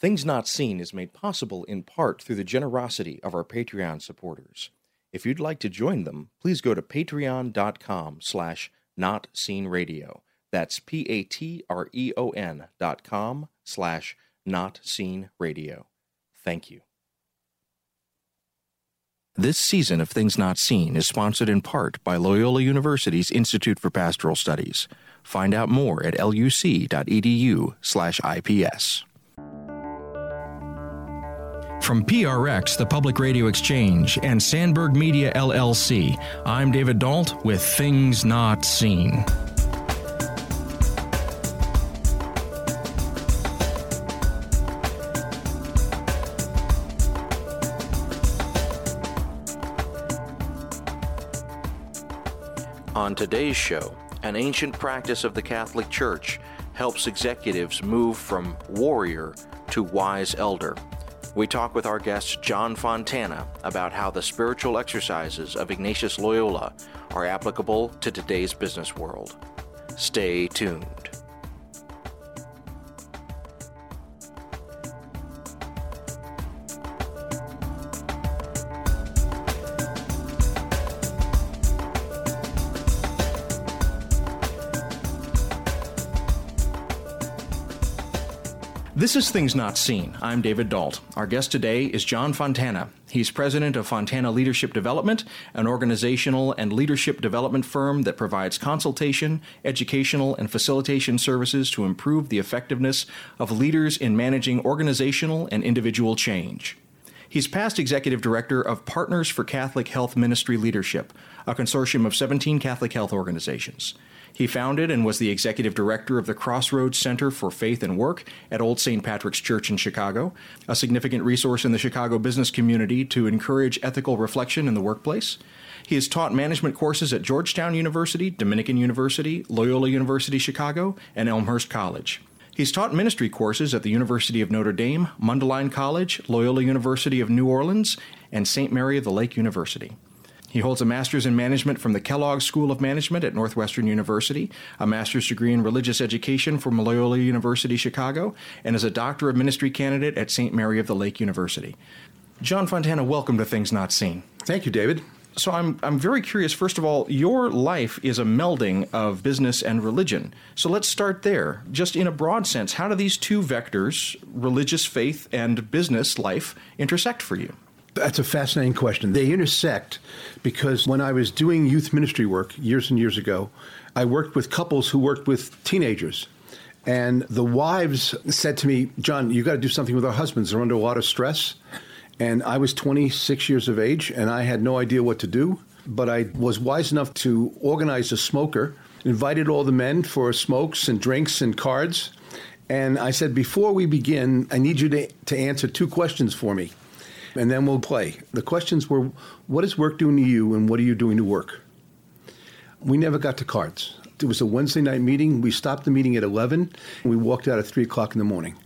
Things Not Seen is made possible in part through the generosity of our Patreon supporters. If you'd like to join them, please go to patreon.com slash notseenradio. That's P-A-T-R-E-O-N dot com slash notseenradio. Thank you. This season of Things Not Seen is sponsored in part by Loyola University's Institute for Pastoral Studies. Find out more at luc.edu slash IPS. From PRX, the Public Radio Exchange, and Sandberg Media LLC, I'm David Dault with Things Not Seen. On today's show, an ancient practice of the Catholic Church helps executives move from warrior to wise elder. We talk with our guest John Fontana about how the spiritual exercises of Ignatius Loyola are applicable to today's business world. Stay tuned. This is Things Not Seen. I'm David Dault. Our guest today is John Fontana. He's president of Fontana Leadership Development, an organizational and leadership development firm that provides consultation, educational, and facilitation services to improve the effectiveness of leaders in managing organizational and individual change. He's past executive director of Partners for Catholic Health Ministry Leadership, a consortium of 17 Catholic health organizations. He founded and was the executive director of the Crossroads Center for Faith and Work at Old St. Patrick's Church in Chicago, a significant resource in the Chicago business community to encourage ethical reflection in the workplace. He has taught management courses at Georgetown University, Dominican University, Loyola University Chicago, and Elmhurst College. He's taught ministry courses at the University of Notre Dame, Mundelein College, Loyola University of New Orleans, and St. Mary of the Lake University. He holds a master's in management from the Kellogg School of Management at Northwestern University, a master's degree in religious education from Loyola University Chicago, and is a doctor of ministry candidate at St. Mary of the Lake University. John Fontana, welcome to Things Not Seen. Thank you, David. So I'm I'm very curious. First of all, your life is a melding of business and religion. So let's start there. Just in a broad sense, how do these two vectors, religious faith and business life, intersect for you? That's a fascinating question. They intersect because when I was doing youth ministry work years and years ago, I worked with couples who worked with teenagers. And the wives said to me, John, you got to do something with our husbands. They're under a lot of stress. And I was 26 years of age and I had no idea what to do. But I was wise enough to organize a smoker, invited all the men for smokes and drinks and cards. And I said, before we begin, I need you to, to answer two questions for me and then we'll play. The questions were what is work doing to you and what are you doing to work? We never got to cards. It was a Wednesday night meeting. We stopped the meeting at 11 and we walked out at 3 o'clock in the morning.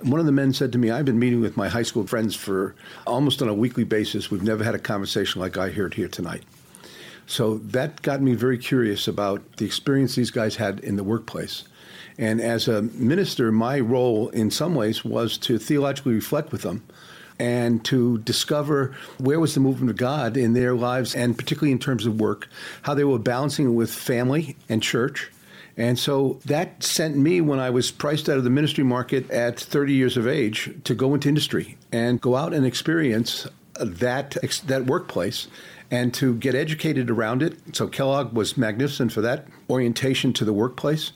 One of the men said to me, I've been meeting with my high school friends for almost on a weekly basis. We've never had a conversation like I heard here tonight. So that got me very curious about the experience these guys had in the workplace. And as a minister, my role in some ways was to theologically reflect with them and to discover where was the movement of God in their lives, and particularly in terms of work, how they were balancing it with family and church. And so that sent me, when I was priced out of the ministry market at 30 years of age, to go into industry and go out and experience that that workplace and to get educated around it. So Kellogg was magnificent for that orientation to the workplace.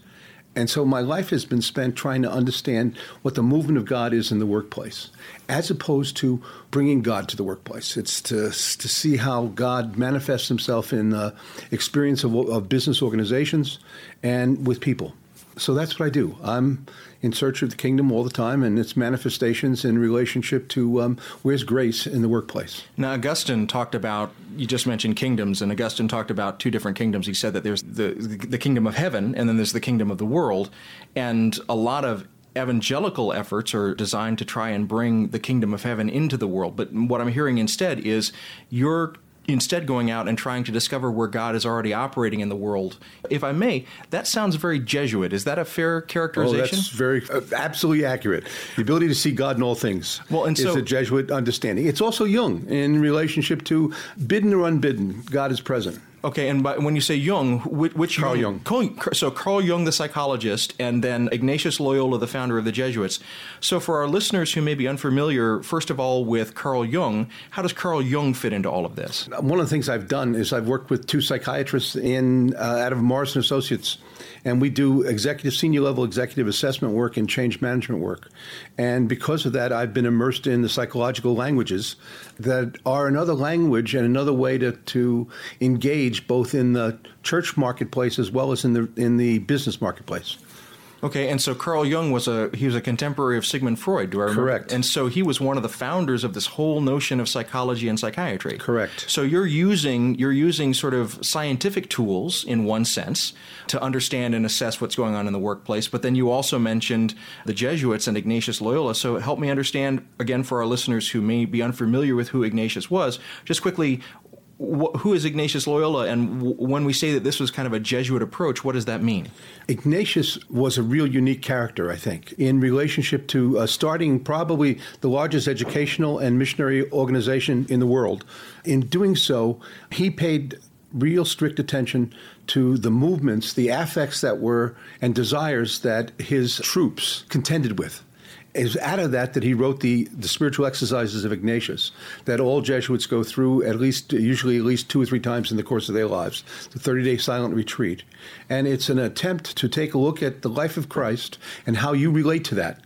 And so my life has been spent trying to understand what the movement of God is in the workplace, as opposed to bringing God to the workplace. It's to, to see how God manifests himself in the experience of, of business organizations and with people. So that's what I do. I'm in search of the kingdom all the time and its manifestations in relationship to um, where's grace in the workplace. Now, Augustine talked about, you just mentioned kingdoms, and Augustine talked about two different kingdoms. He said that there's the, the kingdom of heaven and then there's the kingdom of the world. And a lot of evangelical efforts are designed to try and bring the kingdom of heaven into the world. But what I'm hearing instead is you're instead going out and trying to discover where God is already operating in the world. If I may, that sounds very Jesuit. Is that a fair characterization? Oh, that's very uh, absolutely accurate. The ability to see God in all things well, and is so, a Jesuit understanding. It's also Jung in relationship to bidden or unbidden, God is present. Okay, and by, when you say Jung, which, which Carl Jung? Jung? So Carl Jung, the psychologist, and then Ignatius Loyola, the founder of the Jesuits. So for our listeners who may be unfamiliar, first of all, with Carl Jung, how does Carl Jung fit into all of this? One of the things I've done is I've worked with two psychiatrists in uh, out of Morrison Associates and we do executive, senior level executive assessment work and change management work. And because of that, I've been immersed in the psychological languages that are another language and another way to, to engage both in the church marketplace as well as in the in the business marketplace. Okay, and so Carl Jung was a he was a contemporary of Sigmund Freud. Do I remember? Correct. And so he was one of the founders of this whole notion of psychology and psychiatry. Correct. So you're using you're using sort of scientific tools in one sense to understand and assess what's going on in the workplace, but then you also mentioned the Jesuits and Ignatius Loyola. So help me understand again for our listeners who may be unfamiliar with who Ignatius was. Just quickly, who is Ignatius Loyola? And when we say that this was kind of a Jesuit approach, what does that mean? Ignatius was a real unique character, I think, in relationship to uh, starting probably the largest educational and missionary organization in the world. In doing so, he paid real strict attention to the movements, the affects that were, and desires that his troops contended with is out of that that he wrote the, the spiritual exercises of Ignatius that all Jesuits go through at least, usually at least two or three times in the course of their lives, the 30 day silent retreat. And it's an attempt to take a look at the life of Christ and how you relate to that.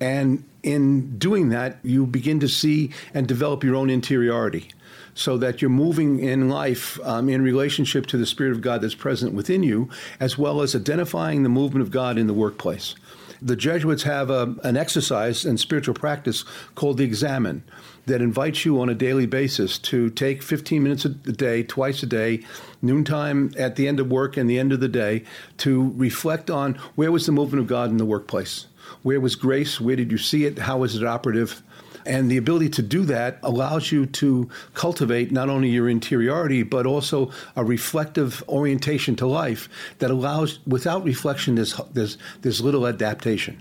And in doing that, you begin to see and develop your own interiority so that you're moving in life um, in relationship to the Spirit of God that's present within you, as well as identifying the movement of God in the workplace the Jesuits have a, an exercise and spiritual practice called the Examen that invites you on a daily basis to take 15 minutes a day, twice a day, noontime at the end of work and the end of the day, to reflect on where was the movement of God in the workplace? Where was grace? Where did you see it? How was it operative? And the ability to do that allows you to cultivate not only your interiority, but also a reflective orientation to life that allows, without reflection, there's, there's, there's little adaptation.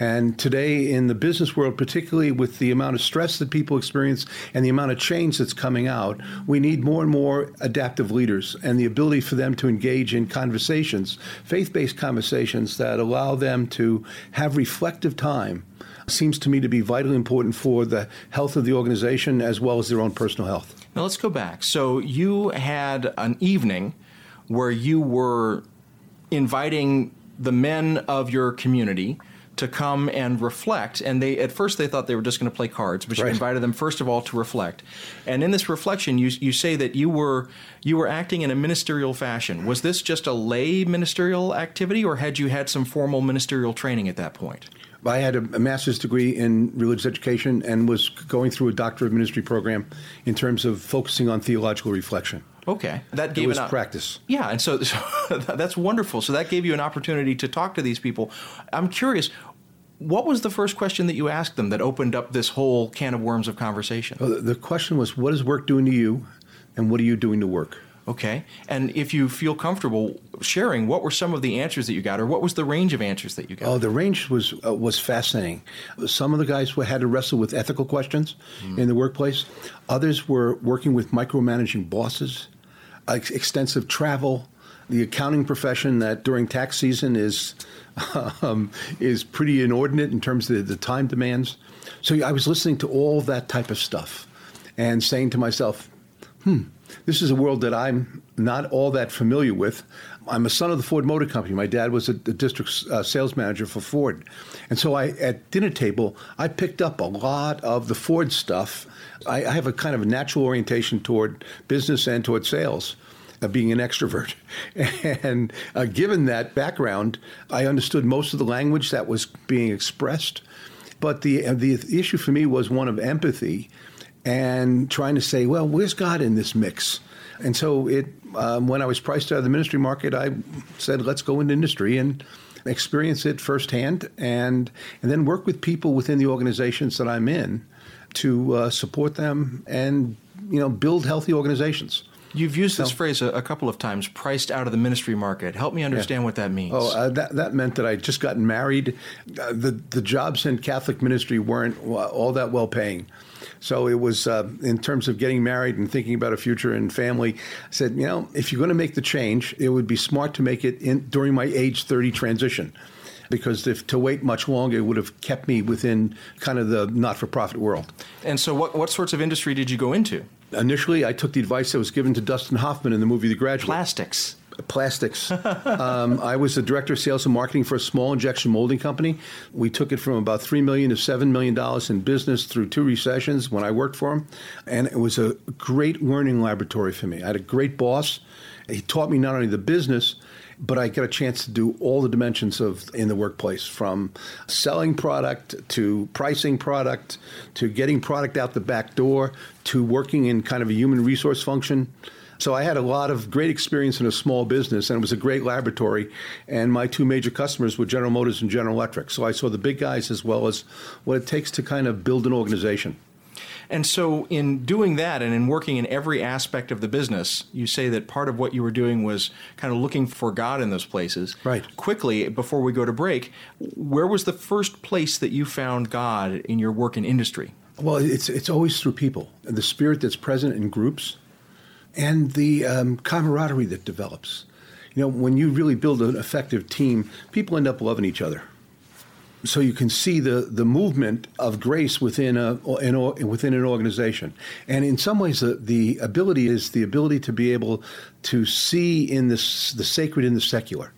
And today, in the business world, particularly with the amount of stress that people experience and the amount of change that's coming out, we need more and more adaptive leaders and the ability for them to engage in conversations, faith based conversations that allow them to have reflective time seems to me to be vitally important for the health of the organization as well as their own personal health. Now let's go back. So you had an evening where you were inviting the men of your community to come and reflect. And they at first they thought they were just going to play cards, but you right. invited them first of all to reflect. And in this reflection, you you say that you were you were acting in a ministerial fashion. Was this just a lay ministerial activity, or had you had some formal ministerial training at that point? I had a, a, master's degree in religious education and was going through a doctor of ministry program in terms of focusing on theological reflection. Okay, that gave it was an, practice. Yeah, and so, so that's wonderful. So that gave you an opportunity to talk to these people. I'm curious, what was the first question that you asked them that opened up this whole can of worms of conversation? Well, the question was, "What is work doing to you, and what are you doing to work?" Okay. And if you feel comfortable sharing, what were some of the answers that you got, or what was the range of answers that you got? Oh, the range was uh, was fascinating. Some of the guys had to wrestle with ethical questions mm. in the workplace. Others were working with micromanaging bosses, extensive travel, the accounting profession that during tax season is um, is pretty inordinate in terms of the, the time demands. So I was listening to all that type of stuff and saying to myself, hmm this is a world that I'm not all that familiar with. I'm a son of the Ford Motor Company. My dad was a, a district uh, sales manager for Ford. And so I, at dinner table, I picked up a lot of the Ford stuff. I, I have a kind of natural orientation toward business and toward sales. Uh, being an extrovert. And uh, given that background, I understood most of the language that was being expressed. But the, uh, the issue for me was one of empathy and trying to say, well, where's God in this mix? And so it, um, when I was priced out of the ministry market, I said, let's go into industry and experience it firsthand, and and then work with people within the organizations that I'm in to uh, support them and you know build healthy organizations. You've used this so, phrase a, a, couple of times, priced out of the ministry market. Help me understand yeah. what that means. Oh, uh, that, that meant that I just gotten married. Uh, the, the jobs in Catholic ministry weren't all that well paying. So it was, uh, in terms of getting married and thinking about a future and family, I said, you know, if you're going to make the change, it would be smart to make it in, during my age 30 transition because if to wait much longer, it would have kept me within kind of the not-for-profit world. And so, what what sorts of industry did you go into? Initially, I took the advice that was given to Dustin Hoffman in the movie The Graduate. Plastics. Plastics. um, I was the director of sales and marketing for a small injection molding company. We took it from about three million to seven million dollars in business through two recessions when I worked for him, and it was a great learning laboratory for me. I had a great boss. He taught me not only the business but I got a chance to do all the dimensions of in the workplace from selling product to pricing product to getting product out the back door to working in kind of a human resource function. So I had a lot of great experience in a small business, and it was a great laboratory. And my two major customers were General Motors and General Electric. So I saw the big guys as well as what it takes to kind of build an organization. And so, in doing that and in working in every aspect of the business, you say that part of what you were doing was kind of looking for God in those places. Right. Quickly, before we go to break, where was the first place that you found God in your work in industry? Well, it's, it's always through people, the spirit that's present in groups, and the um, camaraderie that develops. You know, when you really build an effective team, people end up loving each other so you can see the, the movement of grace within a an, within an organization, and in some ways, the, the ability is the ability to be able to see in this the sacred in the secular.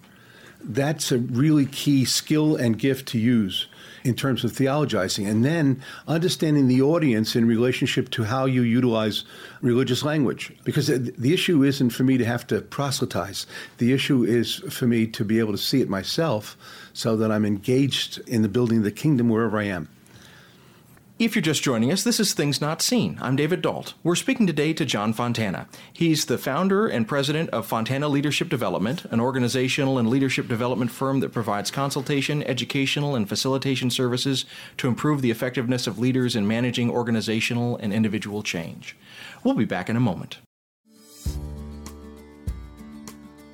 That's a really key skill and gift to use in terms of theologizing, and then understanding the audience in relationship to how you utilize religious language. Because the issue isn't for me to have to proselytize, the issue is for me to be able to see it myself so that I'm engaged in the building of the kingdom wherever I am. If you're just joining us, this is Things Not Seen. I'm David Dault. We're speaking today to John Fontana. He's the founder and president of Fontana Leadership Development, an organizational and leadership development firm that provides consultation, educational, and facilitation services to improve the effectiveness of leaders in managing organizational and individual change. We'll be back in a moment.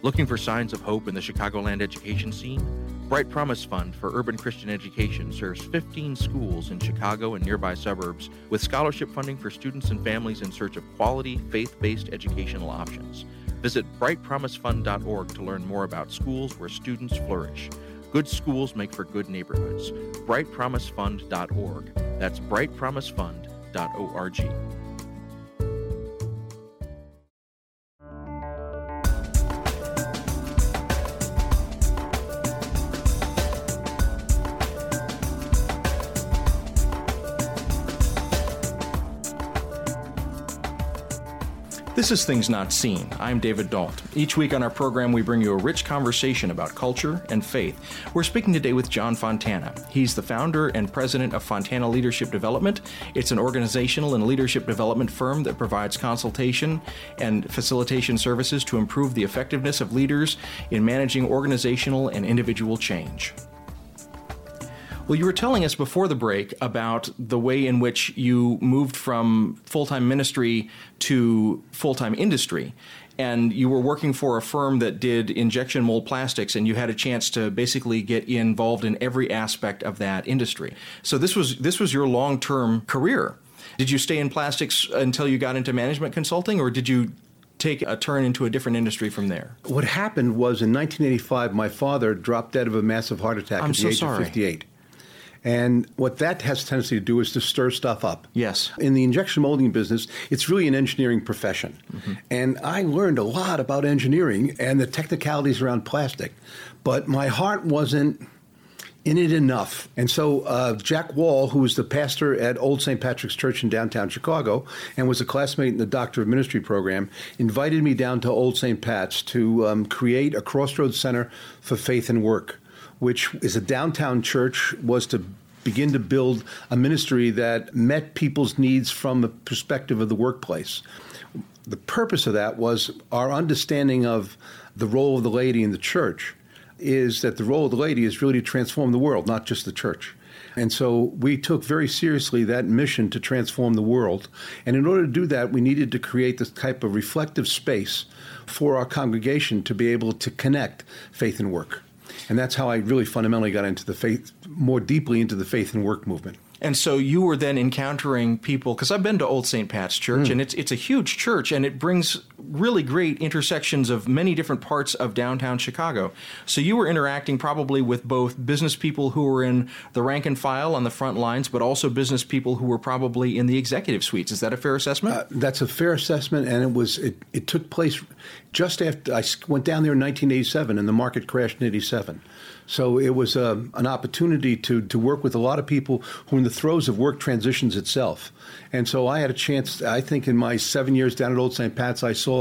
Looking for signs of hope in the Chicagoland education scene? Bright Promise Fund for Urban Christian Education serves 15 schools in Chicago and nearby suburbs with scholarship funding for students and families in search of quality, faith based educational options. Visit brightpromisefund.org to learn more about schools where students flourish. Good schools make for good neighborhoods. brightpromisefund.org. That's brightpromisefund.org. This is Things Not Seen. I'm David Dault. Each week on our program, we bring you a rich conversation about culture and faith. We're speaking today with John Fontana. He's the founder and president of Fontana Leadership Development. It's an organizational and leadership development firm that provides consultation and facilitation services to improve the effectiveness of leaders in managing organizational and individual change. Well, you were telling us before the break about the way in which you moved from full time ministry to full time industry. And you were working for a firm that did injection mold plastics, and you had a chance to basically get involved in every aspect of that industry. So this was this was your long term career. Did you stay in plastics until you got into management consulting, or did you take a turn into a different industry from there? What happened was in 1985, my father dropped dead of a massive heart attack I'm at the so age sorry. of 58. And what that has a tendency to do is to stir stuff up. Yes. In the injection molding business, it's really an engineering profession. Mm-hmm. And I learned a lot about engineering and the technicalities around plastic. But my heart wasn't in it enough. And so uh, Jack Wall, who was the pastor at Old St. Patrick's Church in downtown Chicago and was a classmate in the Doctor of Ministry program, invited me down to Old St. Pat's to um, create a crossroads center for faith and work which is a downtown church, was to begin to build a ministry that met people's needs from the perspective of the workplace. The purpose of that was our understanding of the role of the laity in the church is that the role of the laity is really to transform the world, not just the church. And so we took very seriously that mission to transform the world. And in order to do that, we needed to create this type of reflective space for our congregation to be able to connect faith and work. And that's how I really fundamentally got into the faith, more deeply into the faith and work movement. And so you were then encountering people because I've been to Old St. Pat's Church, mm. and it's it's a huge church, and it brings really great intersections of many different parts of downtown Chicago. So you were interacting probably with both business people who were in the rank and file on the front lines, but also business people who were probably in the executive suites. Is that a fair assessment? Uh, that's a fair assessment, and it was it, it took place just after I went down there in 1987, and the market crashed in '87. So it was uh, an opportunity to, to work with a lot of people who are in the throes of work transitions itself. And so I had a chance, I think in my seven years down at Old St. Pat's, I saw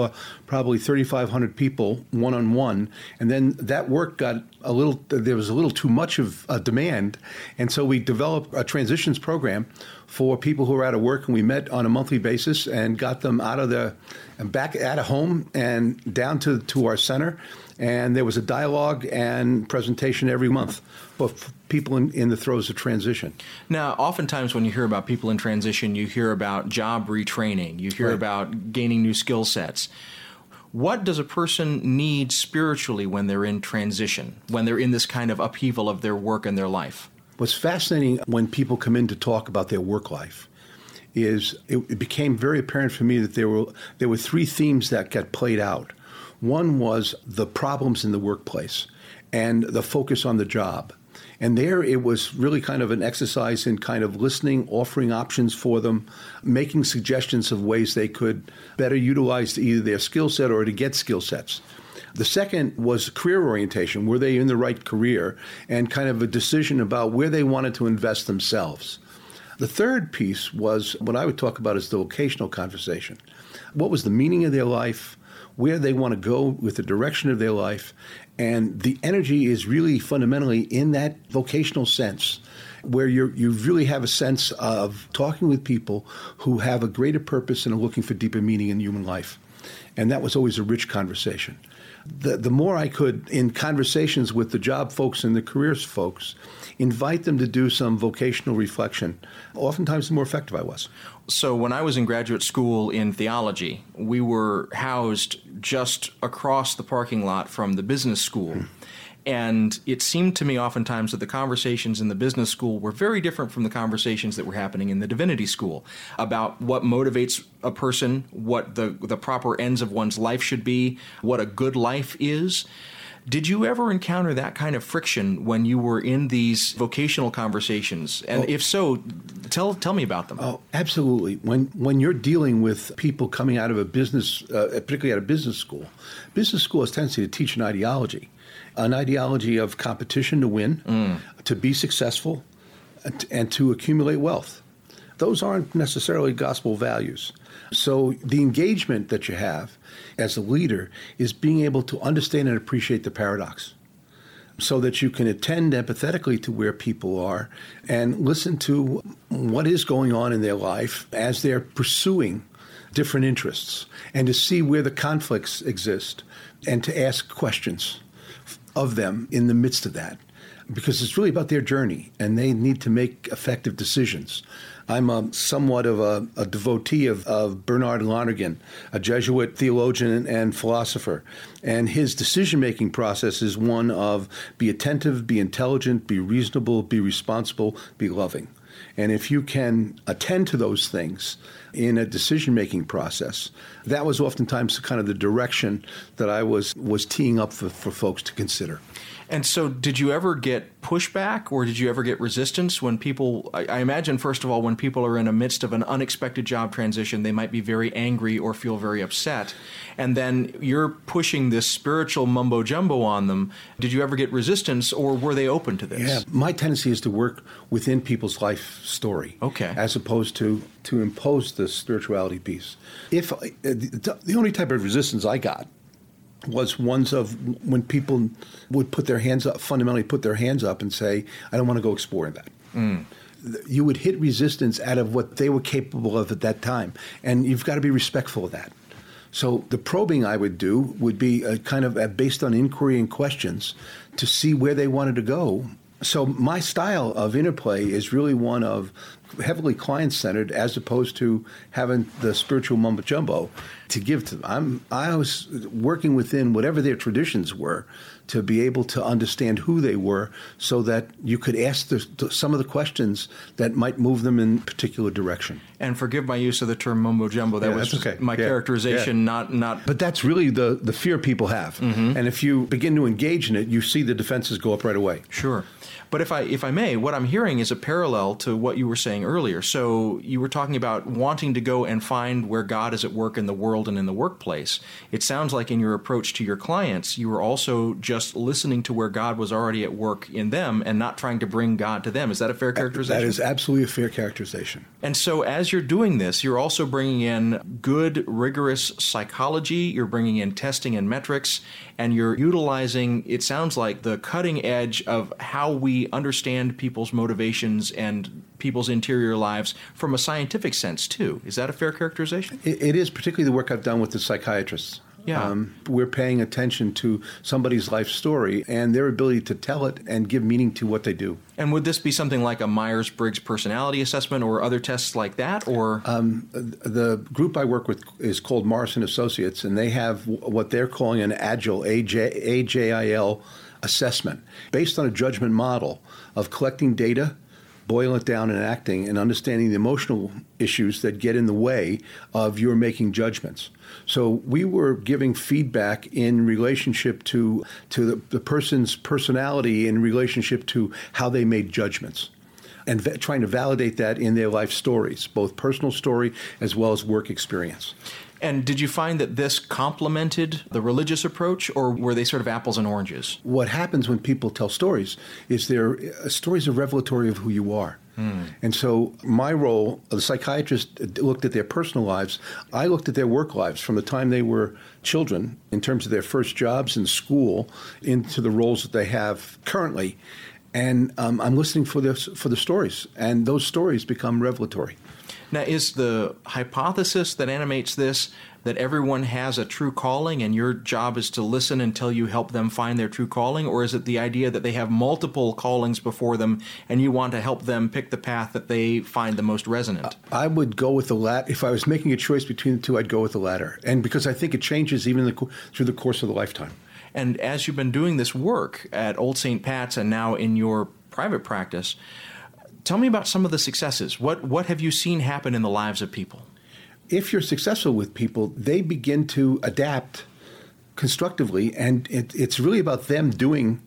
probably 3,500 people one on one. And then that work got a little, there was a little too much of a demand. And so we developed a transitions program for people who are out of work. And we met on a monthly basis and got them out of the, back out of home and down to, to our center and there was a dialogue and presentation every month for people in, in the throes of transition. Now, oftentimes when you hear about people in transition, you hear about job retraining, you hear right. about gaining new skill sets. What does a person need spiritually when they're in transition, when they're in this kind of upheaval of their work and their life? What's fascinating when people come in to talk about their work life is it, it became very apparent for me that there were there were three themes that got played out. One was the problems in the workplace and the focus on the job. And there it was really kind of an exercise in kind of listening, offering options for them, making suggestions of ways they could better utilize either their skill set or to get skill sets. The second was career orientation. Were they in the right career? And kind of a decision about where they wanted to invest themselves. The third piece was what I would talk about as the vocational conversation. What was the meaning of their life? where they want to go with the direction of their life. And the energy is really fundamentally in that vocational sense, where you you really have a sense of talking with people who have a greater purpose and are looking for deeper meaning in human life. And that was always a rich conversation. The, the more I could, in conversations with the job folks and the careers folks, invite them to do some vocational reflection, oftentimes the more effective I was. So, when I was in graduate school in theology, we were housed just across the parking lot from the business school. Hmm. And it seemed to me oftentimes that the conversations in the business school were very different from the conversations that were happening in the divinity school about what motivates a person, what the, the proper ends of one's life should be, what a good life is. Did you ever encounter that kind of friction when you were in these vocational conversations? And oh, if so, tell tell me about them. Oh, absolutely. When when you're dealing with people coming out of a business, uh, particularly out of business school, business school has tendency to teach an ideology, an ideology of competition to win, mm. to be successful, and to accumulate wealth. Those aren't necessarily gospel values. So the engagement that you have as a leader is being able to understand and appreciate the paradox so that you can attend empathetically to where people are and listen to what is going on in their life as they're pursuing different interests and to see where the conflicts exist and to ask questions of them in the midst of that. Because it's really about their journey and they need to make effective decisions I'm a, somewhat of a, a devotee of, of, Bernard Lonergan, a Jesuit theologian and philosopher. And his decision making process is one of be attentive, be intelligent, be reasonable, be responsible, be loving. And if you can attend to those things in a decision making process, that was oftentimes kind of the direction that I was, was teeing up for, for folks to consider. And so, did you ever get pushback or did you ever get resistance when people? I, I, imagine, first of all, when people are in the midst of an unexpected job transition, they might be very angry or feel very upset. And then you're pushing this spiritual mumbo jumbo on them. Did you ever get resistance or were they open to this? Yeah, my tendency is to work within people's life story. Okay. As opposed to to impose the spirituality piece. If uh, the, the only type of resistance I got was ones of when people would put their hands up, fundamentally put their hands up and say, I don't want to go exploring that. Mm. You would hit resistance out of what they were capable of at that time. And you've got to be respectful of that. So the probing I would do would be kind of based on inquiry and questions to see where they wanted to go So my style of interplay is really one of heavily client centered as opposed to having the spiritual mumbo jumbo to give to them. I'm I was working within whatever their traditions were to be able to understand who they were so that you could ask the, some of the questions that might move them in particular direction. And forgive my use of the term mumbo jumbo. That Yeah, was okay. my Yeah. characterization, Yeah. not not But that's really the, the fear people have. Mm-hmm. And if you begin to engage in it, you see the defenses go up right away. Sure. But if I if I may, what I'm hearing is a parallel to what you were saying earlier. So you were talking about wanting to go and find where God is at work in the world and in the workplace. It sounds like in your approach to your clients, you were also just listening to where God was already at work in them and not trying to bring God to them. Is that a fair characterization? That is absolutely a fair characterization. And so, as you're doing this, you're also bringing in good, rigorous psychology, you're bringing in testing and metrics, and you're utilizing, it sounds like, the cutting edge of how we understand people's motivations and people's interior lives from a scientific sense, too. Is that a fair characterization? It, it is particularly the work I've done with the psychiatrists. Um, Yeah. we're paying attention to somebody's life story and their ability to tell it and give meaning to what they do. And would this be something like a Myers Briggs personality assessment or other tests like that? Or. The group I work with is called Morrison Associates, and they have what they're calling an Agile, AJ, AJIL assessment, based on a judgment model of collecting data, boiling it down in acting, and understanding the emotional issues that get in the way of your making judgments. So we were giving feedback in relationship to to the, the person's personality in relationship to how they made judgments and va- trying to validate that in their life stories, both personal story as well as work experience. And did you find that this complemented the religious approach, or were they sort of apples and oranges? What happens when people tell stories is their uh, stories are revelatory of who you are. And so my role, the psychiatrist looked at their personal lives. I looked at their work lives from the time they were children, in terms of their first jobs in school, into the roles that they have currently. And um, I'm listening for this for the stories, and those stories become revelatory. Now, is the hypothesis that animates this that everyone has a true calling and your job is to listen until you help them find their true calling? Or is it the idea that they have multiple callings before them and you want to help them pick the path that they find the most resonant? I would go with the latter. If I was making a choice between the two, I'd go with the latter. And because I think it changes even the, through the course of the lifetime. And as you've been doing this work at Old St. Pat's and now in your private practice, tell me about some of the successes. What, what have you seen happen in the lives of people? If you're successful with people, they begin to adapt constructively, and it, it's really about them doing.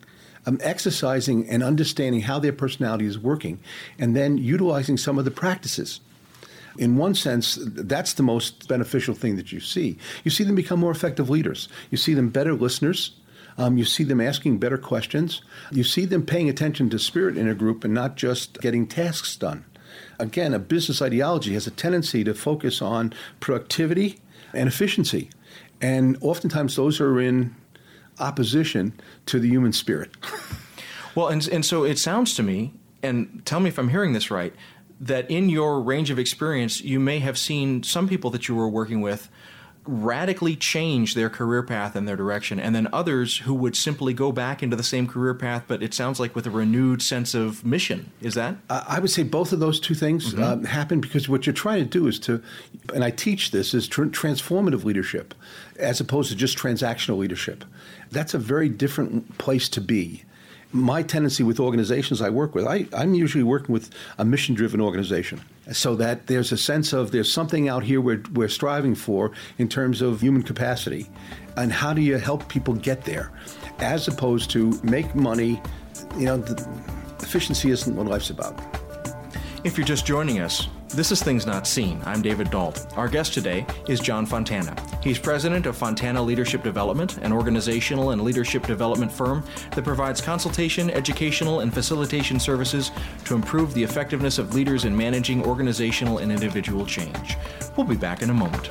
Um, exercising and understanding how their personality is working, and then utilizing some of the practices. In one sense, that's the most beneficial thing that you see. You see them become more effective leaders. You see them better listeners. Um, you see them asking better questions. You see them paying attention to spirit in a group and not just getting tasks done. Again, a business ideology has a tendency to focus on productivity and efficiency. And oftentimes those are in opposition to the human spirit. Well, and, and so it sounds to me, and tell me if I'm hearing this right, that in your range of experience, you may have seen some people that you were working with radically change their career path and their direction, and then others who would simply go back into the same career path, but it sounds like with a renewed sense of mission. Is that? I I would say both of those two things um, happen because what you're trying to do is to, and I teach this, is tr- transformative leadership as opposed to just transactional leadership. That's a very different place to be. My tendency with organizations I work with, I, I'm usually working with a mission driven organization so that there's a sense of there's something out here we're, we're striving for in terms of human capacity. And how do you help people get there as opposed to make money? You know, efficiency isn't what life's about. If you're just joining us, this is Things Not Seen. I'm David Dault. Our guest today is John Fontana. He's president of Fontana Leadership Development, an organizational and leadership development firm that provides consultation, educational, and facilitation services to improve the effectiveness of leaders in managing organizational and individual change. We'll be back in a moment.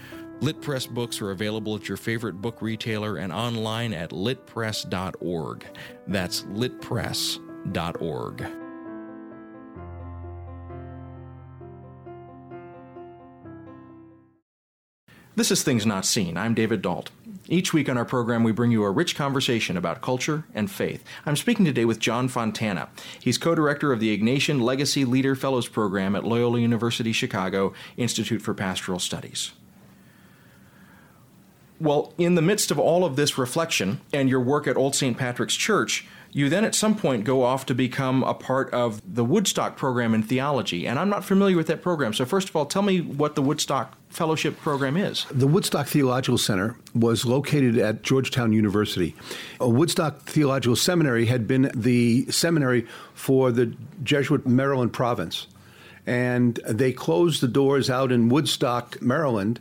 LitPress books are available at your favorite book retailer and online at litpress.org. That's litpress.org. This is Things Not Seen. I'm David Dault. Each week on our program, we bring you a rich conversation about culture and faith. I'm speaking today with John Fontana. He's co director of the Ignatian Legacy Leader Fellows Program at Loyola University Chicago Institute for Pastoral Studies. Well, in the midst of all of this reflection and your work at Old St. Patrick's Church, you then at some point go off to become a part of the Woodstock program in theology. And I'm not familiar with that program. So, first of all, tell me what the Woodstock Fellowship program is. The Woodstock Theological Center was located at Georgetown University. A Woodstock Theological Seminary had been the seminary for the Jesuit Maryland province. And they closed the doors out in Woodstock, Maryland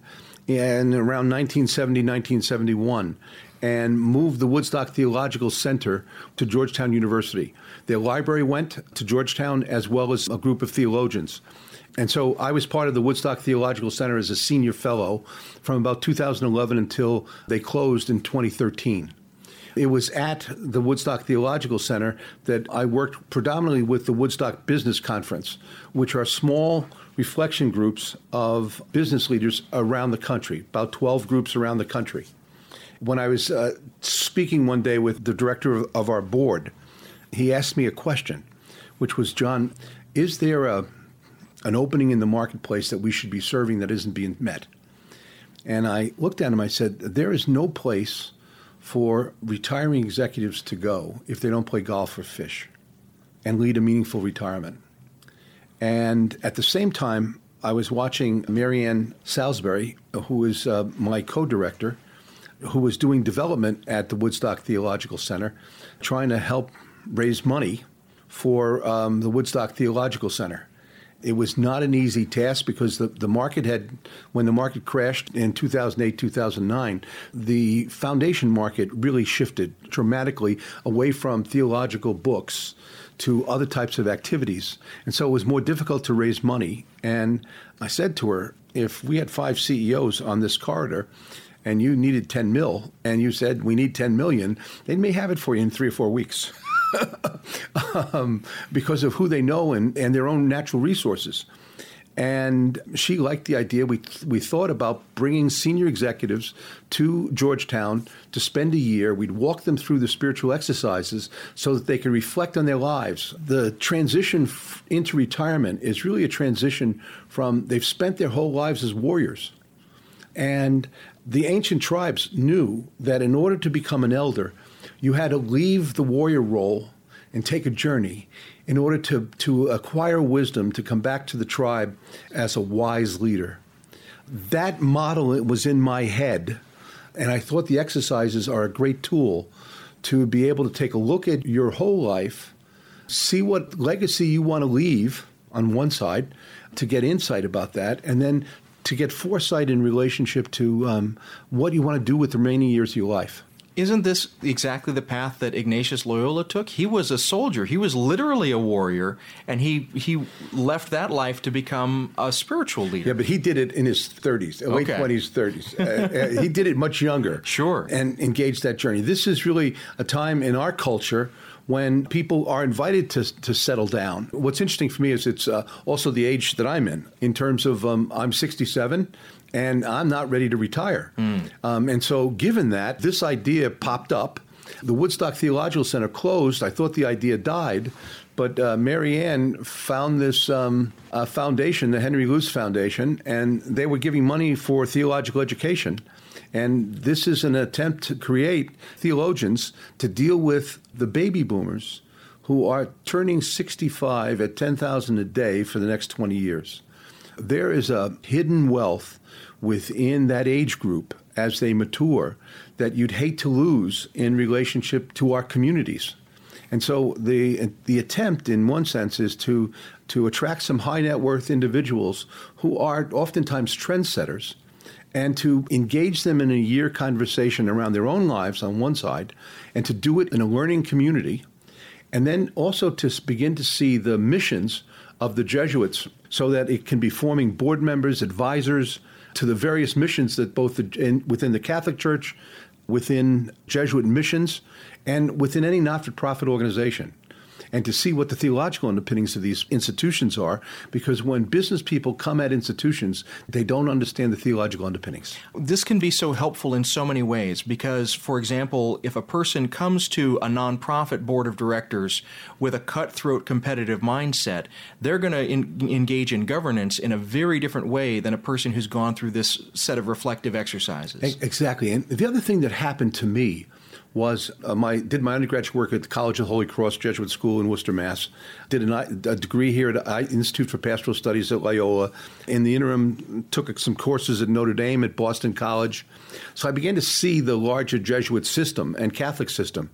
in around 1970, 1971, and moved the Woodstock Theological Center to Georgetown University. Their library went to Georgetown as well as a group of theologians. And so I was part of the Woodstock Theological Center as a senior fellow from about 2011 until they closed in 2013. It was at the Woodstock Theological Center that I worked predominantly with the Woodstock Business Conference, which are small reflection groups of business leaders around the country, about 12 groups around the country. When I was uh, speaking one day with the director of, of our board, he asked me a question, which was John, is there a, an opening in the marketplace that we should be serving that isn't being met? And I looked at him, I said, There is no place for retiring executives to go if they don't play golf or fish and lead a meaningful retirement. And at the same time, I was watching Marianne Salisbury, who is uh, my co director, who was doing development at the Woodstock Theological Center, trying to help raise money for um, the Woodstock Theological Center. It was not an easy task because the, the market had, when the market crashed in 2008, 2009, the foundation market really shifted dramatically away from theological books to other types of activities. And so it was more difficult to raise money. And I said to her, if we had five CEOs on this corridor, and you needed 10 mil, and you said we need 10 million, they may have it for you in three or four weeks. um, because of who they know and, and their own natural resources. And she liked the idea. We, we thought about bringing senior executives to Georgetown to spend a year. We'd walk them through the spiritual exercises so that they can reflect on their lives. The transition f- into retirement is really a transition from they've spent their whole lives as warriors. And the ancient tribes knew that in order to become an elder, you had to leave the warrior role and take a journey in order to, to acquire wisdom to come back to the tribe as a wise leader. That model was in my head, and I thought the exercises are a great tool to be able to take a look at your whole life, see what legacy you want to leave on one side, to get insight about that, and then to get foresight in relationship to um, what you want to do with the remaining years of your life isn't this exactly the path that Ignatius Loyola took? He was a soldier. He was literally a warrior, and he he left that life to become a spiritual leader. Yeah, but he did it in his 30s, late okay. 20s, 30s. uh, uh, he did it much younger. Sure. And engaged that journey. This is really a time in our culture when people are invited to, to settle down. What's interesting for me is it's uh, also the age that I'm in, in terms of um, I'm 67 and I'm not ready to retire. Mm. Um, and so, given that, this idea popped up. The Woodstock Theological Center closed. I thought the idea died, but uh, Marianne found this um, uh, foundation, the Henry Luce Foundation, and they were giving money for theological education. And this is an attempt to create theologians to deal with the baby boomers who are turning 65 at 10,000 a day for the next 20 years. There is a hidden wealth within that age group as they mature that you'd hate to lose in relationship to our communities. And so the the attempt, in one sense, is to to attract some high net worth individuals who are oftentimes trendsetters, and to engage them in a year conversation around their own lives on one side, and to do it in a learning community, and then also to begin to see the missions of the Jesuits, so that it can be forming board members, advisors to the various missions that both the, in, within the Catholic Church, within Jesuit missions, and within any not for profit organization and to see what the theological underpinnings of these institutions are, because when business people come at institutions, they don't understand the theological underpinnings. This can be so helpful in so many ways because, for example, if a person comes to a nonprofit board of directors with a cutthroat competitive mindset, they're going to engage in governance in a very different way than a person who's gone through this set of reflective exercises. Exactly. And the other thing that happened to me was uh, my did my undergraduate work at the College of Holy Cross Jesuit School in Worcester, Mass. Did an, a degree here at I, Institute for Pastoral Studies at Loyola. In the interim, took some courses at Notre Dame at Boston College. So I began to see the larger Jesuit system and Catholic system.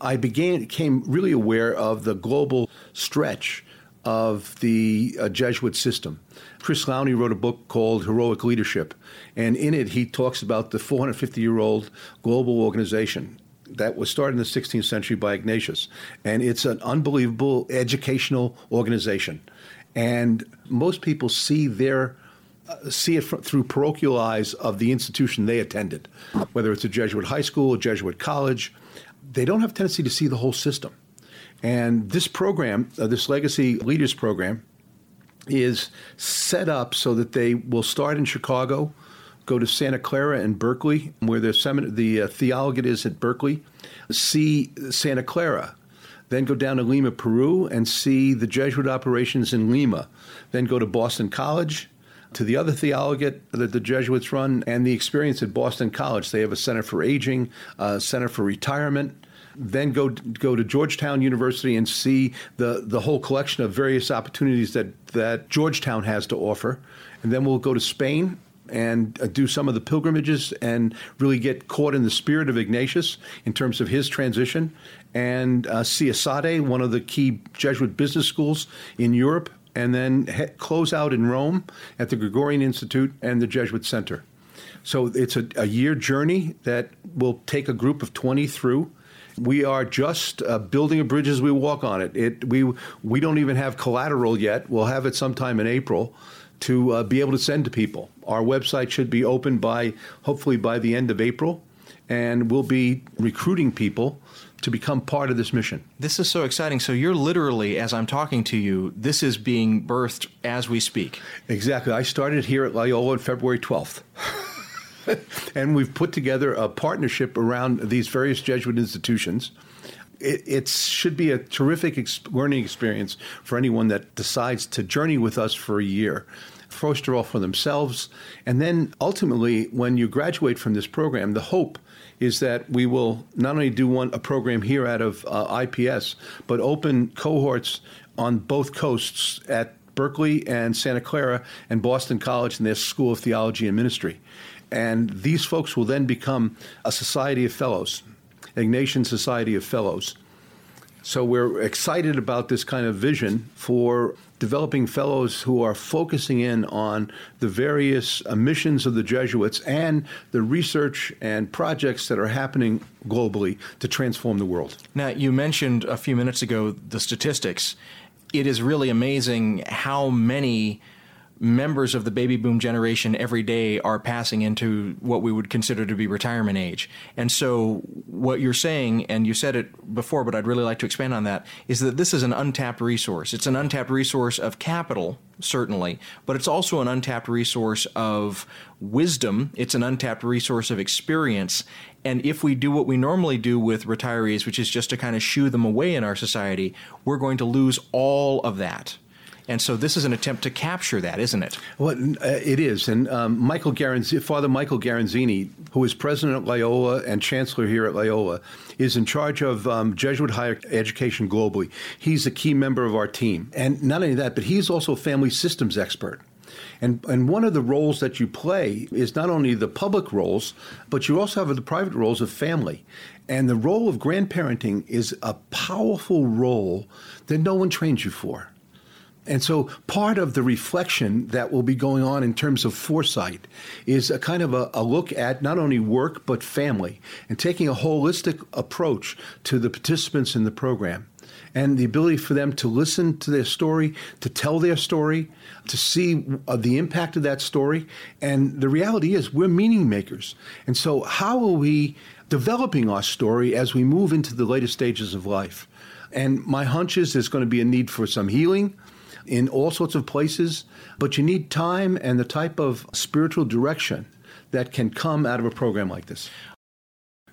I began became really aware of the global stretch of the uh, Jesuit system. Chris Lowney wrote a book called Heroic Leadership, and in it he talks about the 450 year old global organization that was started in the 16th century by Ignatius. And it's an unbelievable educational organization. And most people see their uh, see it through parochial eyes of the institution they attended, whether it's a Jesuit high school, a Jesuit college. They don't have tendency to see the whole system. And this program, uh, this Legacy Leaders Program, is set up so that they will start in Chicago, go to Santa Clara and Berkeley, where the, semin- the uh, theologate is at Berkeley, see Santa Clara, then go down to Lima, Peru, and see the Jesuit operations in Lima, then go to Boston College, to the other theologate that the Jesuits run, and the experience at Boston College. They have a Center for Aging, a Center for Retirement. Then go go to Georgetown University and see the, the whole collection of various opportunities that, that Georgetown has to offer. And then we'll go to Spain and uh, do some of the pilgrimages and really get caught in the spirit of Ignatius in terms of his transition, and uh, see ESADE, one of the key Jesuit business schools in Europe, and then he- close out in Rome at the Gregorian Institute and the Jesuit Center. So it's a, a year journey that will take a group of 20 through. We are just uh, building a bridge as we walk on it. it. We we don't even have collateral yet. We'll have it sometime in April, to uh, be able to send to people. Our website should be open by hopefully by the end of April, and we'll be recruiting people to become part of this mission. This is so exciting. So you're literally, as I'm talking to you, this is being birthed as we speak. Exactly. I started here at Loyola on February 12th. and we've put together a partnership around these various Jesuit institutions it, it, should be a terrific ex- learning experience for anyone that decides to journey with us for a year. First of all, for themselves, and then ultimately, when you graduate from this program, the hope is that we will not only do one a program here out of uh, IPS, but open cohorts on both coasts at Berkeley and Santa Clara and Boston College and their School of Theology and Ministry. And these folks will then become a society of fellows. Ignatian Society of Fellows. So we're excited about this kind of vision for developing fellows who are focusing in on the various uh, missions of the Jesuits and the research and projects that are happening globally to transform the world. Now, you mentioned a few minutes ago the statistics. It is really amazing how many members of the baby boom generation every day are passing into what we would consider to be retirement age. And so, what you're saying, and you said it before, but I'd really like to expand on that, is that this is an untapped resource. It's an untapped resource of capital, certainly, but it's also an untapped resource of wisdom. It's an untapped resource of experience. And if we do what we normally do with retirees, which is just to kind of shoo them away in our society, we're going to lose all of that and so this is an attempt to capture that, isn't it? Well, uh, it is. And um, Michael Garanzini, Father Michael Garanzini, who is president at Loyola and chancellor here at Loyola, is in charge of um, Jesuit higher education globally. He's a key member of our team. And not only that, but he's also a family systems expert. And, and one of the roles that you play is not only the public roles, but you also have the private roles of family. And the role of grandparenting is a powerful role that no one trains you for. And so part of the reflection that will be going on in terms of foresight is a kind of a, a, look at not only work but family and taking a holistic approach to the participants in the program and the ability for them to listen to their story, to tell their story, to see uh, the impact of that story. And the reality is we're meaning makers. And so how are we developing our story as we move into the later stages of life? And my hunch is there's going to be a need for some healing in all sorts of places, but you need time and the type of spiritual direction that can come out of a program like this.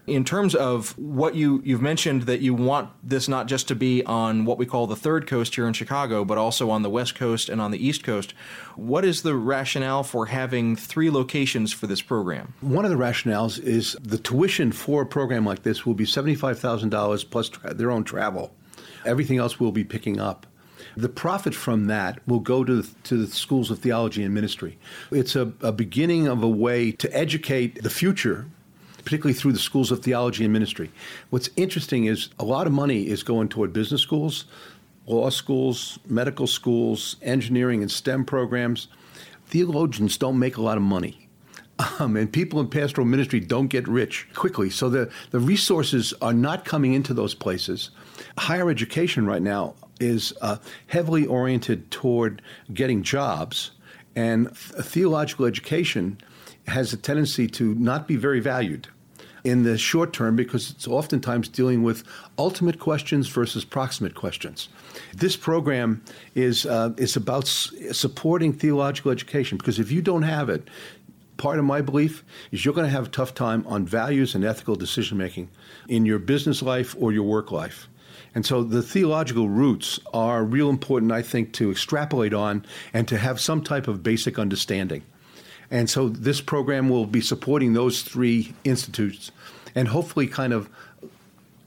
In terms of what you you've mentioned that you want this not just to be on what we call the third coast here in Chicago, but also on the west coast and on the east coast. What is the rationale for having three locations for this program? One of the rationales is the tuition for a program like this will be seventy five thousand dollars plus tra- their own travel. Everything else we'll be picking up. The profit from that will go to, to the schools of theology and ministry. It's a, a beginning of a way to educate the future particularly through the schools of theology and ministry. What's interesting is a lot of money is going toward business schools, law schools, medical schools, engineering and STEM programs. Theologians don't make a lot of money. Um, and people in pastoral ministry don't get rich quickly. So the, the resources are not coming into those places. Higher education right now is uh, heavily oriented toward getting jobs, and th- theological education has a tendency to not be very valued in the short term because it's oftentimes dealing with ultimate questions versus proximate questions. This program is uh, is about s- supporting theological education because if you don't have it, part of my belief is you're going to have a tough time on values and ethical decision making in your business life or your work life. And so the theological roots are real important, I think, to extrapolate on and to have some type of basic understanding. And so this program will be supporting those three institutes and hopefully kind of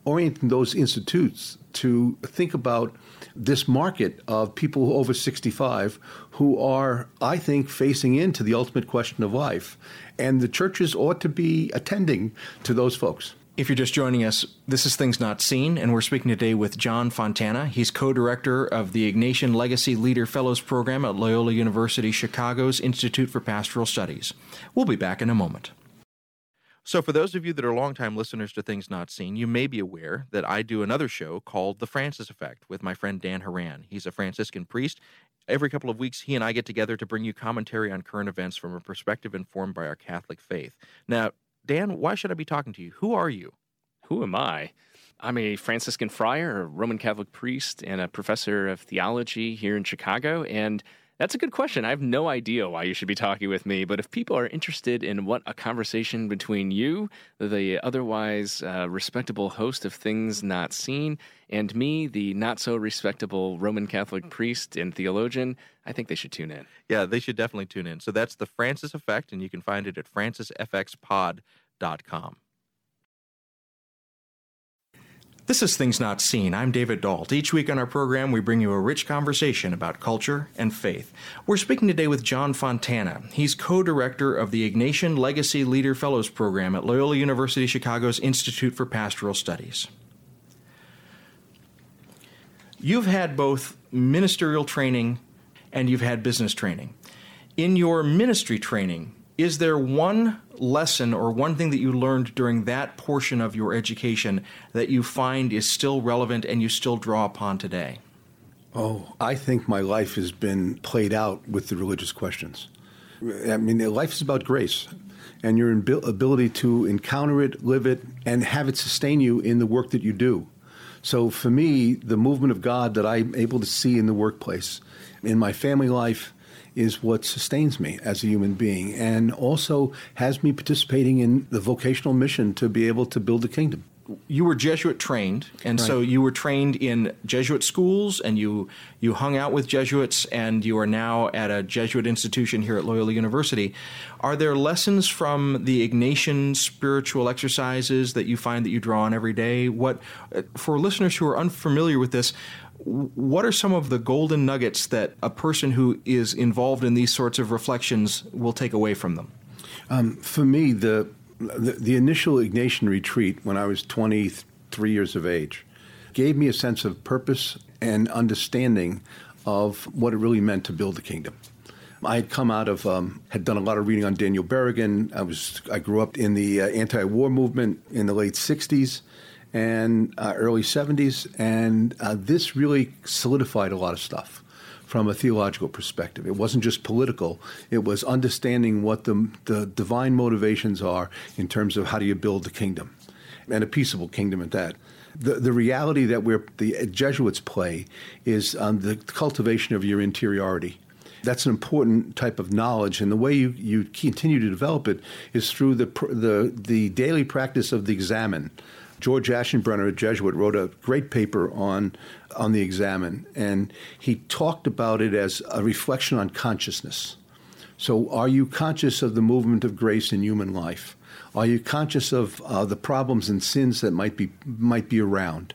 orienting those institutes to think about this market of people over 65 who are, I think, facing into the ultimate question of life. And the churches ought to be attending to those folks. If you're just joining us, this is Things Not Seen, and we're speaking today with John Fontana. He's co director of the Ignatian Legacy Leader Fellows Program at Loyola University Chicago's Institute for Pastoral Studies. We'll be back in a moment. So, for those of you that are longtime listeners to Things Not Seen, you may be aware that I do another show called The Francis Effect with my friend Dan Horan. He's a Franciscan priest. Every couple of weeks, he and I get together to bring you commentary on current events from a perspective informed by our Catholic faith. Now, Dan, why should I be talking to you? Who are you? Who am I? I'm a Franciscan friar, a Roman Catholic priest, and a professor of theology here in Chicago. And that's a good question. I have no idea why you should be talking with me, but if people are interested in what a conversation between you, the otherwise uh, respectable host of Things Not Seen, and me, the not so respectable Roman Catholic priest and theologian, I think they should tune in. Yeah, they should definitely tune in. So that's the Francis Effect, and you can find it at francisfxpod.com. This is Things Not Seen. I'm David Dault. Each week on our program, we bring you a rich conversation about culture and faith. We're speaking today with John Fontana. He's co director of the Ignatian Legacy Leader Fellows Program at Loyola University Chicago's Institute for Pastoral Studies. You've had both ministerial training and you've had business training. In your ministry training, is there one lesson or one thing that you learned during that portion of your education that you find is still relevant and you still draw upon today? Oh, I think my life has been played out with the religious questions. I mean, life is about grace and your ability to encounter it, live it, and have it sustain you in the work that you do. So for me, the movement of God that I'm able to see in the workplace, in my family life, is what sustains me as a human being and also has me participating in the vocational mission to be able to build a kingdom you were Jesuit trained, and right. so you were trained in Jesuit schools, and you you hung out with Jesuits, and you are now at a Jesuit institution here at Loyola University. Are there lessons from the Ignatian spiritual exercises that you find that you draw on every day? What uh, for listeners who are unfamiliar with this? What are some of the golden nuggets that a person who is involved in these sorts of reflections will take away from them? Um, for me, the, the, the initial Ignatian retreat when I was 23 years of age gave me a sense of purpose and understanding of what it really meant to build the kingdom. I had come out of, um, had done a lot of reading on Daniel Berrigan. I was, I grew up in the uh, anti-war movement in the late '60s and uh, early '70s, and uh, this really solidified a lot of stuff from a theological perspective. It wasn't just political; it was understanding what the the divine motivations are in terms of how do you build the kingdom, and a peaceable kingdom at that the, the reality that we're, the Jesuits play is um, the cultivation of your interiority. That's an important type of knowledge, and the way you, you continue to develop it is through the, the, the daily practice of the examen. George Aschenbrenner, a Jesuit, wrote a great paper on on the examen, and he talked about it as a reflection on consciousness. So, are you conscious of the movement of grace in human life? Are you conscious of uh, the problems and sins that might be might be around?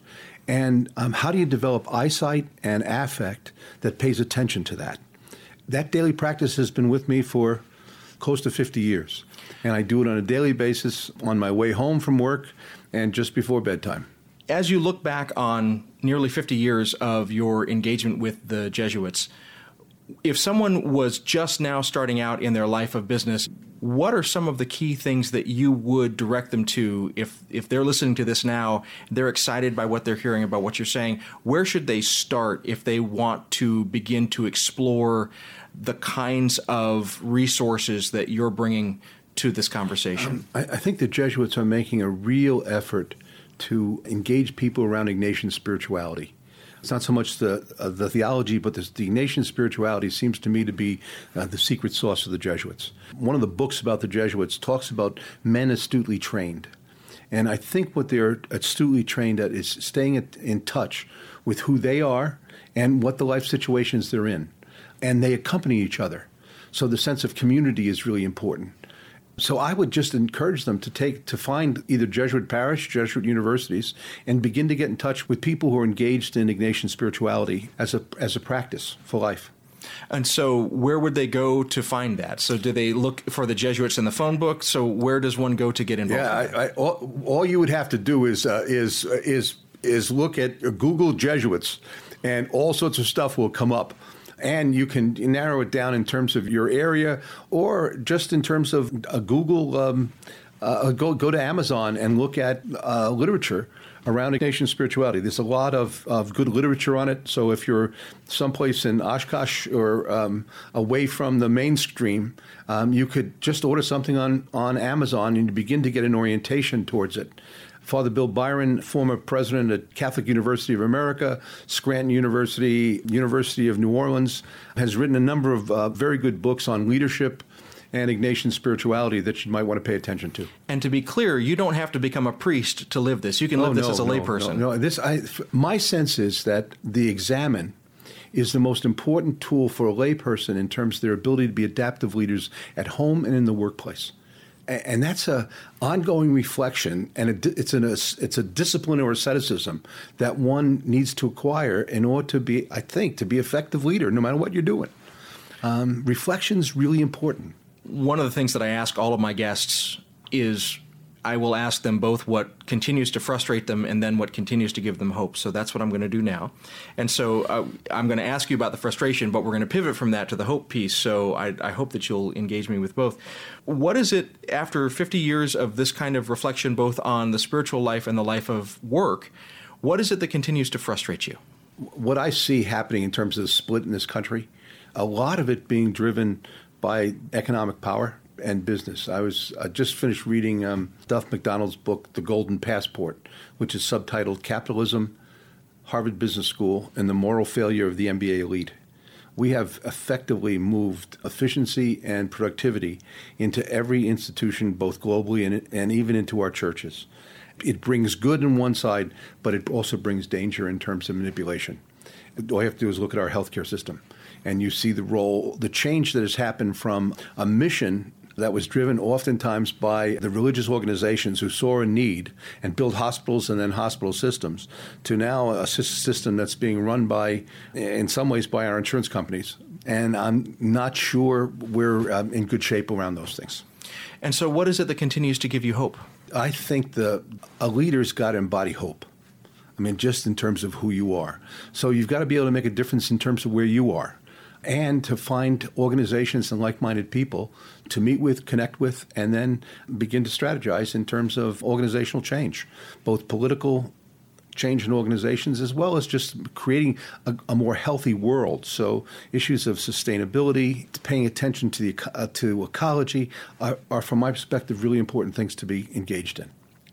And um, how do you develop eyesight and affect that pays attention to that? That daily practice has been with me for close to 50 years. And I do it on a daily basis on my way home from work and just before bedtime. As you look back on nearly 50 years of your engagement with the Jesuits, if someone was just now starting out in their life of business, what are some of the key things that you would direct them to if if they're listening to this now, they're excited by what they're hearing about what you're saying, where should they start if they want to begin to explore the kinds of resources that you're bringing to this conversation? Um, I, I think the Jesuits are making a real effort to engage people around Ignatian spirituality. It's not so much the uh, the theology, but the, Ignatian spirituality seems to me to be uh, the secret sauce of the Jesuits. One of the books about the Jesuits talks about men astutely trained. And I think what they're astutely trained at is staying in touch with who they are and what the life situations they're in. And they accompany each other. So the sense of community is really important. So I would just encourage them to take to find either Jesuit parish, Jesuit universities, and begin to get in touch with people who are engaged in Ignatian spirituality as a as a practice for life. And so, where would they go to find that? So, do they look for the Jesuits in the phone book? So, where does one go to get involved? Yeah, I, I, all, all, you would have to do is uh, is is is look at Google Jesuits, and all sorts of stuff will come up and you can narrow it down in terms of your area or just in terms of a Google. Um, uh, go go to Amazon and look at uh, literature around Ignatian spirituality. There's a lot of, of good literature on it. So if you're someplace in Oshkosh or um, away from the mainstream, um, you could just order something on, on Amazon and you begin to get an orientation towards it. Father Bill Byron, former president at Catholic University of America, Scranton University, University of New Orleans, has written a number of uh, very good books on leadership and Ignatian spirituality that you might want to pay attention to. And to be clear, you don't have to become a priest to live this. You can live oh, this as a no, layperson. No, no, this I, my sense is that the examen is the most important tool for a layperson in terms of their ability to be adaptive leaders at home and in the workplace and that's a ongoing reflection, and it's an it's a discipline or asceticism that one needs to acquire in order to be, I think, to be effective leader, no matter what you're doing. Um, reflection is really important. One of the things that I ask all of my guests is I will ask them both what continues to frustrate them and then what continues to give them hope. So that's what I'm going to do now. And so uh, I'm going to ask you about the frustration, but we're going to pivot from that to the hope piece. So I, I, hope that you'll engage me with both. What is it after 50 years of this kind of reflection, both on the spiritual life and the life of work? What is it that continues to frustrate you? What I see happening in terms of the split in this country, a lot of it being driven by economic power and business. I was I just finished reading um, Duff McDonald's book, The Golden Passport, which is subtitled Capitalism, Harvard Business School, and the Moral Failure of the MBA Elite. We have effectively moved efficiency and productivity into every institution, both globally and, and even into our churches. It brings good on one side, but it also brings danger in terms of manipulation. All you have to do is look at our healthcare system and you see the role, the change that has happened from a mission that was driven oftentimes by the religious organizations who saw a need and built hospitals and then hospital systems to now a system that's being run by, in some ways, by our insurance companies. And I'm not sure we're um, in good shape around those things. And so, what is it that continues to give you hope? I think the a leader's got to embody hope. I mean, just in terms of who you are. So you've got to be able to make a difference in terms of where you are and to find organizations and like minded people to meet with, connect with, and then begin to strategize in terms of organizational change, both political change in organizations as well as just creating a, a more healthy world. So issues of sustainability, paying attention to the uh, to ecology are, are, from my perspective, really important things to be engaged in.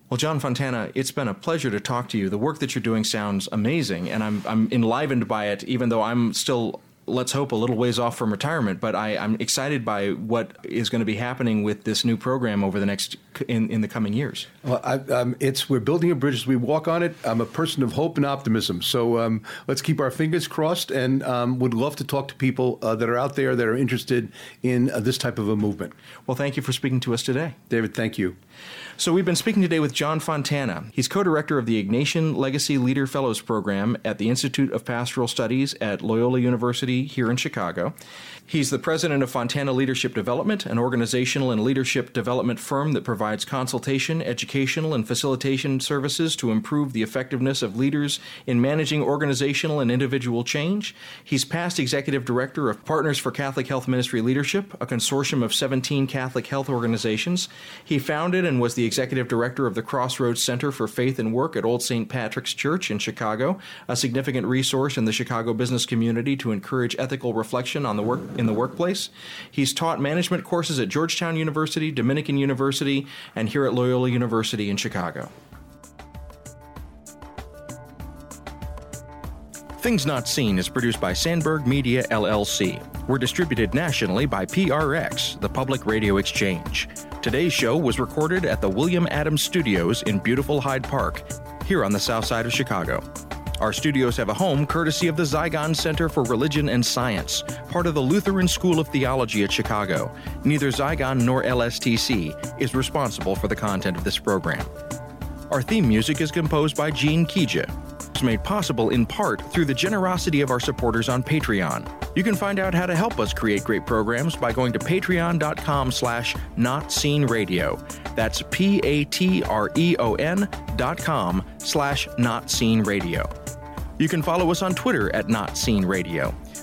Well, John Fontana, it's been a pleasure to talk to you. The work that you're doing sounds amazing, and I'm, I'm enlivened by it, even though I'm still let's hope a little ways off from retirement. But I, am excited by what is going to be happening with this new program over the next in, in the coming years. Well, I, um, it's we're building a bridge as we walk on it. I'm a person of hope and optimism, so um, let's keep our fingers crossed, and um, would love to talk to people uh, that are out there that are interested in uh, this type of a movement. Well, thank you for speaking to us today, David. Thank you. So, we've been speaking today with John Fontana. He's co director of the Ignatian Legacy Leader Fellows Program at the Institute of Pastoral Studies at Loyola University here in Chicago. He's the president of Fontana Leadership Development, an organizational and leadership development firm that provides consultation, educational, and facilitation services to improve the effectiveness of leaders in managing organizational and individual change. He's past executive director of Partners for Catholic Health Ministry Leadership, a consortium of 17 Catholic health organizations. He founded was the executive director of the Crossroads Center for Faith and Work at Old St. Patrick's Church in Chicago, a significant resource in the Chicago business community to encourage ethical reflection on the work in the workplace. He's taught management courses at Georgetown University, Dominican University, and here at Loyola University in Chicago. Things Not Seen is produced by Sandberg Media LLC. We're distributed nationally by PRX, the Public Radio Exchange. Today's show was recorded at the William Adams Studios in beautiful Hyde Park, here on the south side of Chicago. Our studios have a home courtesy of the Zygon Center for Religion and Science, part of the Lutheran School of Theology at Chicago. Neither Zygon nor LSTC is responsible for the content of this program. Our theme music is composed by Gene Kija. Made possible in part through the generosity of our supporters on Patreon. You can find out how to help us create great programs by going to patreon.com slash notseenradio. That's P-A-T-R-E-O-N dot com slash notseenradio. You can follow us on Twitter at Not Seen Radio.